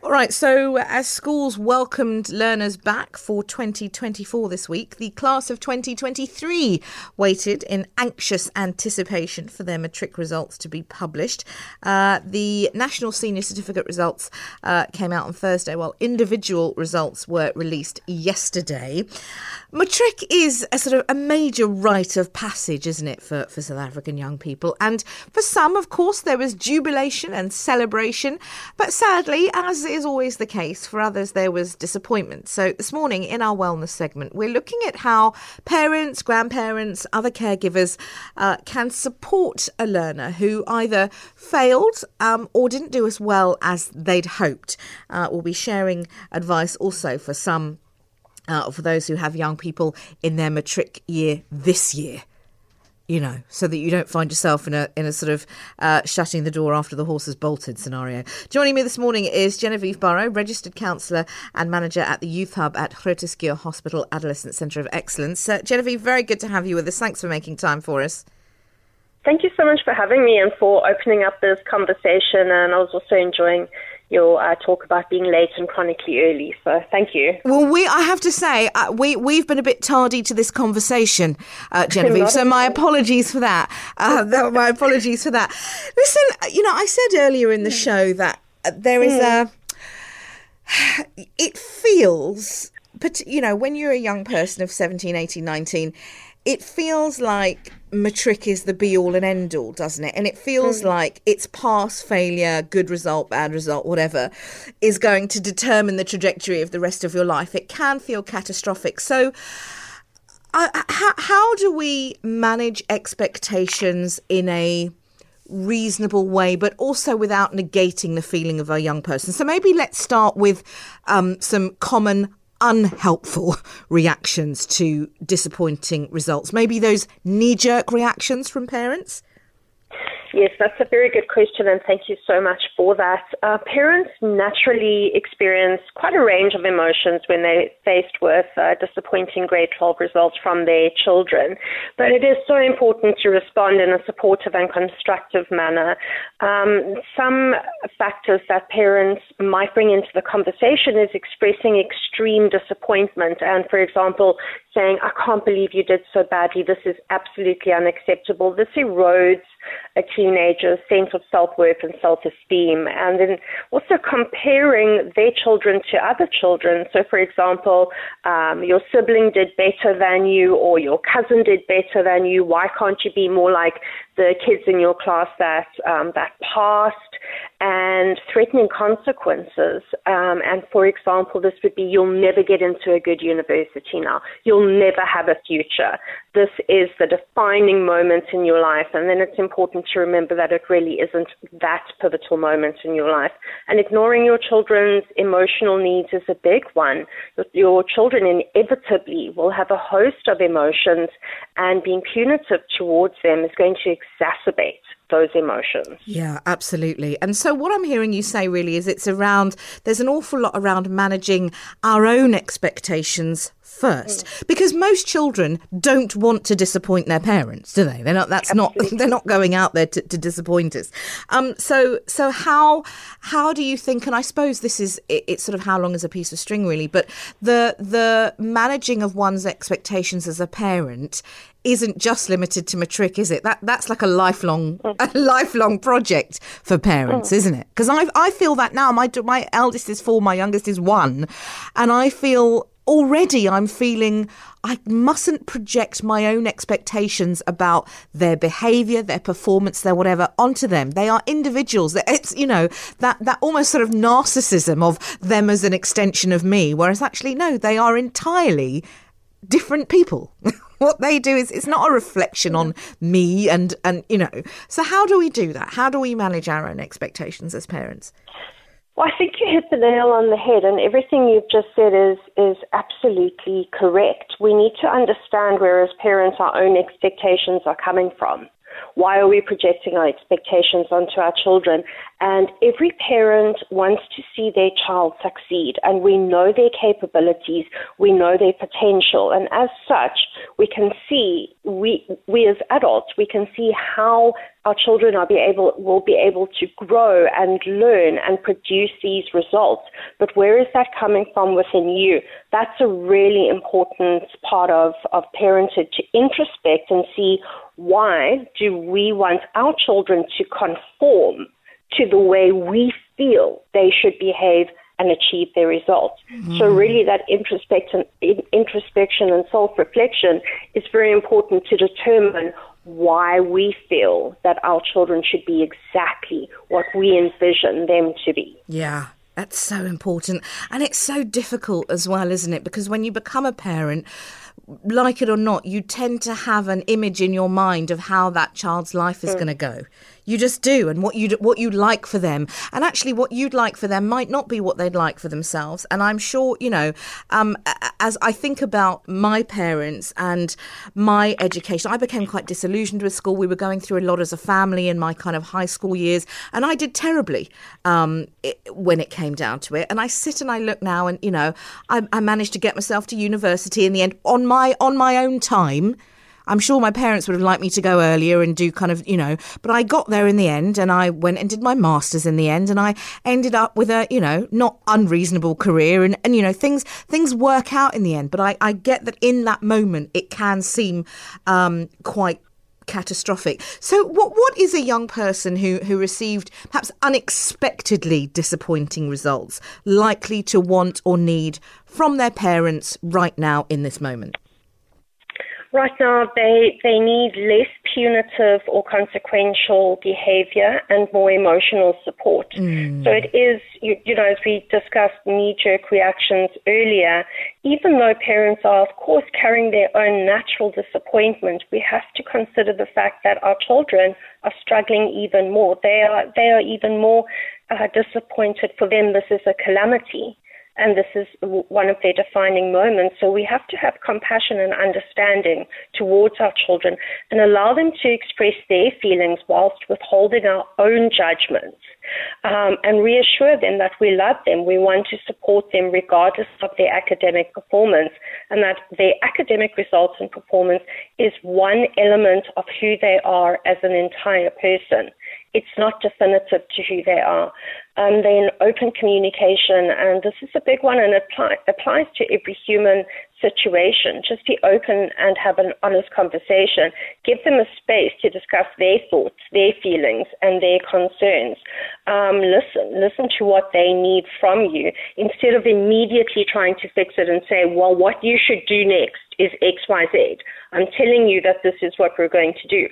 All right, so as schools welcomed learners back for 2024 this week, the class of 2023 waited in anxious anticipation for their matric results to be published. Uh, the National Senior Certificate results uh, came out on Thursday, while individual results were released yesterday. Matric is a sort of a major rite of passage, isn't it, for, for South African young people? And for some, of course, there was jubilation and celebration, but sadly, as is always the case. For others, there was disappointment. So, this morning in our wellness segment, we're looking at how parents, grandparents, other caregivers uh, can support a learner who either failed um, or didn't do as well as they'd hoped. Uh, we'll be sharing advice also for some. Uh, for those who have young people in their matric year this year you know, so that you don't find yourself in a in a sort of uh, shutting the door after the horse has bolted scenario. Joining me this morning is Genevieve Burrow, registered counsellor and manager at the Youth Hub at Groote Hospital Adolescent Centre of Excellence. Uh, Genevieve, very good to have you with us. Thanks for making time for us. Thank you so much for having me and for opening up this conversation. And I was also enjoying your uh, talk about being late and chronically early. So thank you. Well, we I have to say uh, we we've been a bit tardy to this conversation, uh, Genevieve. so my apologies for that. Uh, my apologies for that. Listen, you know, I said earlier in the show that uh, there is a. It feels, but you know, when you're a young person of 17, 18, 19 it feels like matric is the be all and end all, doesn't it? And it feels mm. like it's pass, failure, good result, bad result, whatever, is going to determine the trajectory of the rest of your life. It can feel catastrophic. So, uh, how, how do we manage expectations in a reasonable way, but also without negating the feeling of a young person. So maybe let's start with um, some common unhelpful reactions to disappointing results? Maybe those knee jerk reactions from parents? Yes, that's a very good question, and thank you so much for that. Uh, parents naturally experience quite a range of emotions when they're faced with uh, disappointing grade 12 results from their children, but it is so important to respond in a supportive and constructive manner. Um, some factors that parents might bring into the conversation is expressing extreme disappointment, and for example, saying, I can't believe you did so badly, this is absolutely unacceptable. This erodes a teenager's sense of self worth and self esteem, and then also comparing their children to other children. So, for example, um, your sibling did better than you, or your cousin did better than you. Why can't you be more like the kids in your class that um, that passed? And threatening consequences. Um, and for example, this would be you'll never get into a good university now. You'll never have a future. This is the defining moment in your life. And then it's important to remember that it really isn't that pivotal moment in your life. And ignoring your children's emotional needs is a big one. Your children inevitably will have a host of emotions, and being punitive towards them is going to exacerbate those emotions. Yeah, absolutely. And so, what I'm hearing you say really is it's around, there's an awful lot around managing our own expectations first mm. because most children don't want to disappoint their parents do they they're not that's Absolutely. not they're not going out there to, to disappoint us um so so how how do you think and i suppose this is it, it's sort of how long is a piece of string really but the the managing of one's expectations as a parent isn't just limited to matric, is it? That that's like a lifelong mm. a lifelong project for parents, mm. isn't it? Because I I feel that now. My my eldest is four, my youngest is one, and I feel already I'm feeling I mustn't project my own expectations about their behavior, their performance, their whatever onto them. They are individuals. It's, you know, that, that almost sort of narcissism of them as an extension of me, whereas actually, no, they are entirely different people. what they do is it's not a reflection on me and and you know. So how do we do that? How do we manage our own expectations as parents? Well, I think you hit the nail on the head, and everything you've just said is is absolutely correct. We need to understand where, as parents, our own expectations are coming from. Why are we projecting our expectations onto our children? And every parent wants to see their child succeed, and we know their capabilities, we know their potential, and as such, we can see we we as adults we can see how our children are be able, will be able to grow and learn and produce these results. But where is that coming from within you? That's a really important part of, of parenthood to introspect and see why do we want our children to conform to the way we feel they should behave and achieve their results. Mm. So really that introspection, introspection and self-reflection is very important to determine why we feel that our children should be exactly what we envision them to be. Yeah. That's so important. And it's so difficult as well, isn't it? Because when you become a parent, like it or not, you tend to have an image in your mind of how that child's life is mm. going to go. You just do, and what you what you'd like for them, and actually what you'd like for them might not be what they'd like for themselves. And I'm sure, you know, um, as I think about my parents and my education, I became quite disillusioned with school. We were going through a lot as a family in my kind of high school years, and I did terribly um, it, when it came down to it. And I sit and I look now, and you know, I, I managed to get myself to university in the end on my on my own time I'm sure my parents would have liked me to go earlier and do kind of, you know, but I got there in the end and I went and did my masters in the end and I ended up with a, you know, not unreasonable career and, and you know, things things work out in the end. But I, I get that in that moment it can seem um, quite catastrophic. So what what is a young person who who received perhaps unexpectedly disappointing results likely to want or need from their parents right now in this moment? Right now, they, they need less punitive or consequential behavior and more emotional support. Mm. So it is, you, you know, as we discussed knee jerk reactions earlier, even though parents are, of course, carrying their own natural disappointment, we have to consider the fact that our children are struggling even more. They are, they are even more uh, disappointed. For them, this is a calamity and this is one of their defining moments. So we have to have compassion and understanding towards our children and allow them to express their feelings whilst withholding our own judgments. Um, and reassure them that we love them, we want to support them regardless of their academic performance, and that their academic results and performance is one element of who they are as an entire person it's not definitive to who they are. Um, then open communication, and this is a big one, and it apply, applies to every human situation. Just be open and have an honest conversation. Give them a space to discuss their thoughts, their feelings, and their concerns. Um, listen, listen to what they need from you instead of immediately trying to fix it and say, well, what you should do next is X, Y, Z. I'm telling you that this is what we're going to do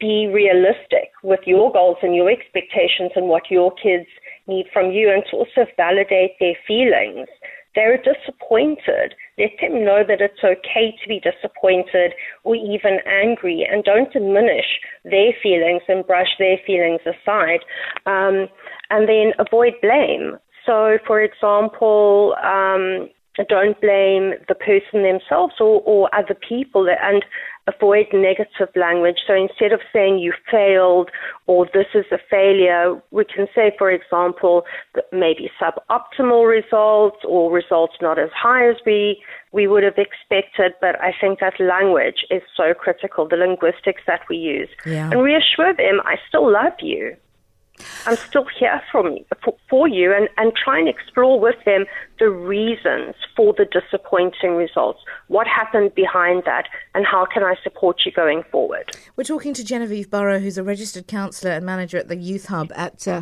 be realistic with your goals and your expectations and what your kids need from you and to also validate their feelings. They're disappointed. Let them know that it's okay to be disappointed or even angry and don't diminish their feelings and brush their feelings aside. Um, and then avoid blame. So, for example, um, don't blame the person themselves or, or other people and avoid negative language. So instead of saying you failed or this is a failure, we can say, for example, maybe suboptimal results or results not as high as we, we would have expected. But I think that language is so critical, the linguistics that we use. Yeah. And reassure them, I still love you. I'm still here from, for, for you and, and try and explore with them the reasons for the disappointing results. What happened behind that and how can I support you going forward? We're talking to Genevieve Burrow, who's a registered counsellor and manager at the Youth Hub at uh,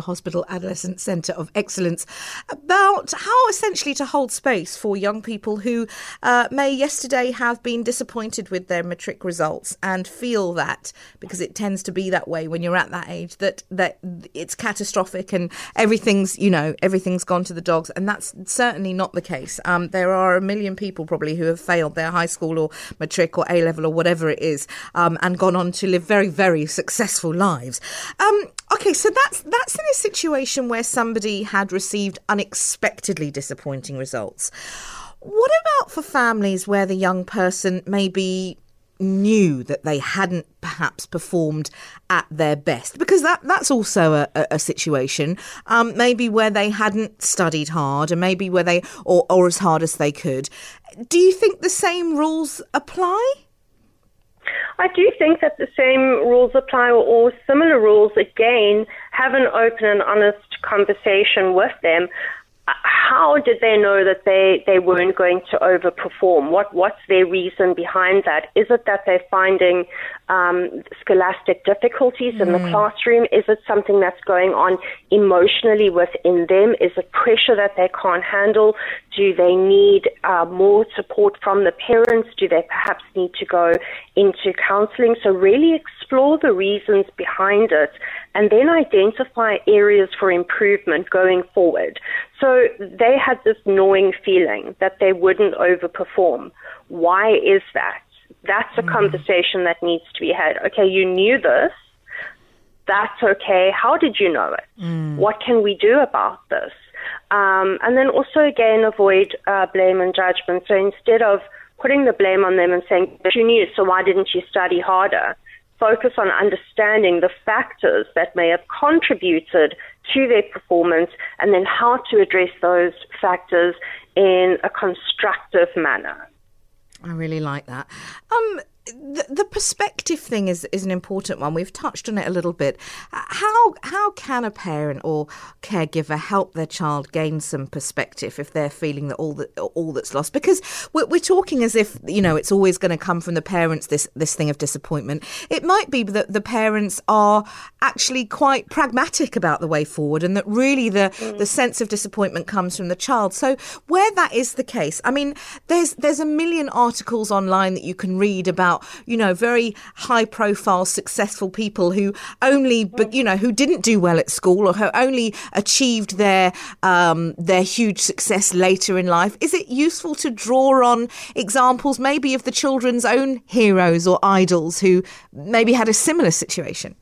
Hospital Adolescent Centre of Excellence, about how essentially to hold space for young people who uh, may yesterday have been disappointed with their matric results and feel that, because it tends to be that way when you're at that age, that, that it's catastrophic and everything's, you know, everything's gone to the dogs. And that's certainly not the case. Um, there are a million people probably who have failed their high school or matric or A level or whatever it is, um, and gone on to live very, very successful lives. Um, okay, so that's that's in a situation where somebody had received unexpectedly disappointing results. What about for families where the young person maybe knew that they hadn't perhaps performed at their best. Because that that's also a, a situation um, maybe where they hadn't studied hard and maybe where they or, or as hard as they could. Do you think the same rules apply? I do think that the same rules apply or similar rules. Again, have an open and honest conversation with them how did they know that they, they weren't going to overperform? What what's their reason behind that? Is it that they're finding um, scholastic difficulties mm. in the mm. classroom? Is it something that's going on emotionally within them? Is it pressure that they can't handle? Do they need uh, more support from the parents? Do they perhaps need to go into counseling? So really explore the reasons behind it and then identify areas for improvement going forward. So they had this gnawing feeling that they wouldn't overperform. Why is that? That's a mm. conversation that needs to be had. Okay, you knew this. That's okay. How did you know it? Mm. What can we do about this? Um, and then also, again, avoid uh, blame and judgment. So instead of putting the blame on them and saying, but you knew, so why didn't you study harder? Focus on understanding the factors that may have contributed to their performance and then how to address those factors in a constructive manner. I really like that. Um, the, the perspective thing is, is an important one. We've touched on it a little bit. How how can a parent or caregiver help their child gain some perspective if they're feeling that all that all that's lost? Because we're, we're talking as if you know it's always going to come from the parents. This this thing of disappointment. It might be that the parents are actually quite pragmatic about the way forward, and that really the mm. the sense of disappointment comes from the child. So where that is the case, I mean, there's there's a million articles online that you can read about about, you know, very high profile, successful people who only, but you know, who didn't do well at school or who only achieved their, um, their huge success later in life. Is it useful to draw on examples maybe of the children's own heroes or idols who maybe had a similar situation?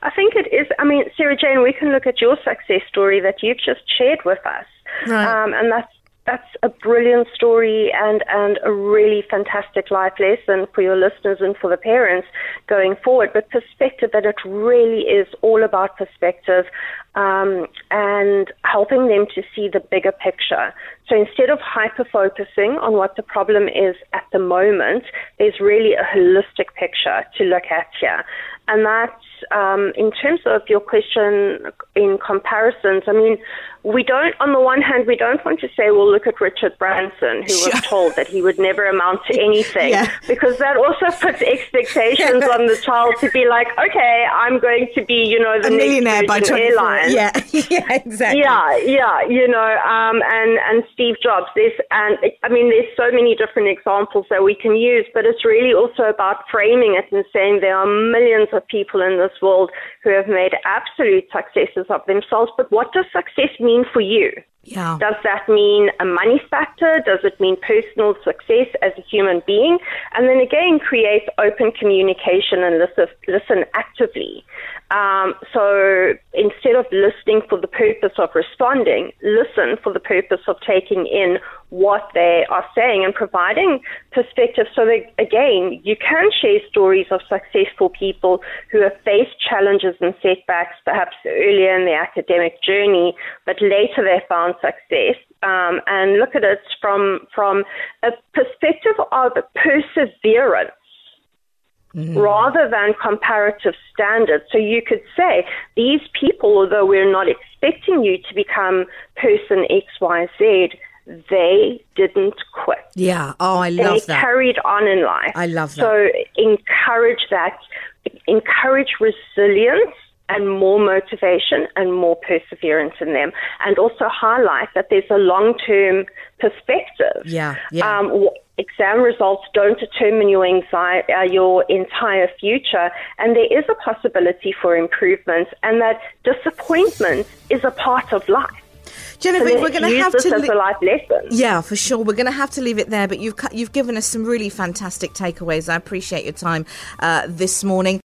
I think it is. I mean, Sara-Jayne, we can look at your success story that you've just shared with us. Right. Um, and that's that's a brilliant story and, and a really fantastic life lesson for your listeners and for the parents going forward. But perspective, that it really is all about perspective um, and helping them to see the bigger picture. So instead of hyper focusing on what the problem is at the moment, there's really a holistic picture to look at here. And that um, in terms of your question in comparisons, I mean, we don't, on the one hand, we don't want to say, well, look at Richard Branson, who was told that he would never amount to anything, yeah. because that also puts expectations on the child to be like, okay, I'm going to be, you know, the a millionaire by airline. Yeah, yeah, exactly. Yeah, yeah, you know, um, and and Steve Jobs. There's, and I mean, there's so many different examples that we can use, but it's really also about framing it and saying there are millions of people in this world who have made absolute successes of themselves. But what does success mean for you? Yeah. Does that mean a money factor? Does it mean personal success as a human being? And then again, create open communication and listen, listen actively. Um, so instead of listening for the purpose of responding, listen for the purpose of taking in what they are saying and providing perspective. So that, again, you can share stories of successful people who have faced challenges and setbacks perhaps earlier in their academic journey, but later they found success. Um, and look at it from from a perspective of perseverance mm-hmm. rather than comparative standards. So you could say these people, although we're not expecting you to become person X, Y, Z, they didn't quit. Yeah. Oh, I love they that. They carried on in life. I love that. So encourage that. Encourage resilience and more motivation and more perseverance in them, and also highlight that there's a long-term perspective. Yeah. Yeah. Um, exam results don't determine your anxiety, uh, your entire future, and there is a possibility for improvement, and that disappointment is a part of life. Genevieve, so we're going to have to a life lesson. Yeah, for sure. We're going to have to leave it there, but you've you've given us some really fantastic takeaways. I appreciate your time uh, this morning.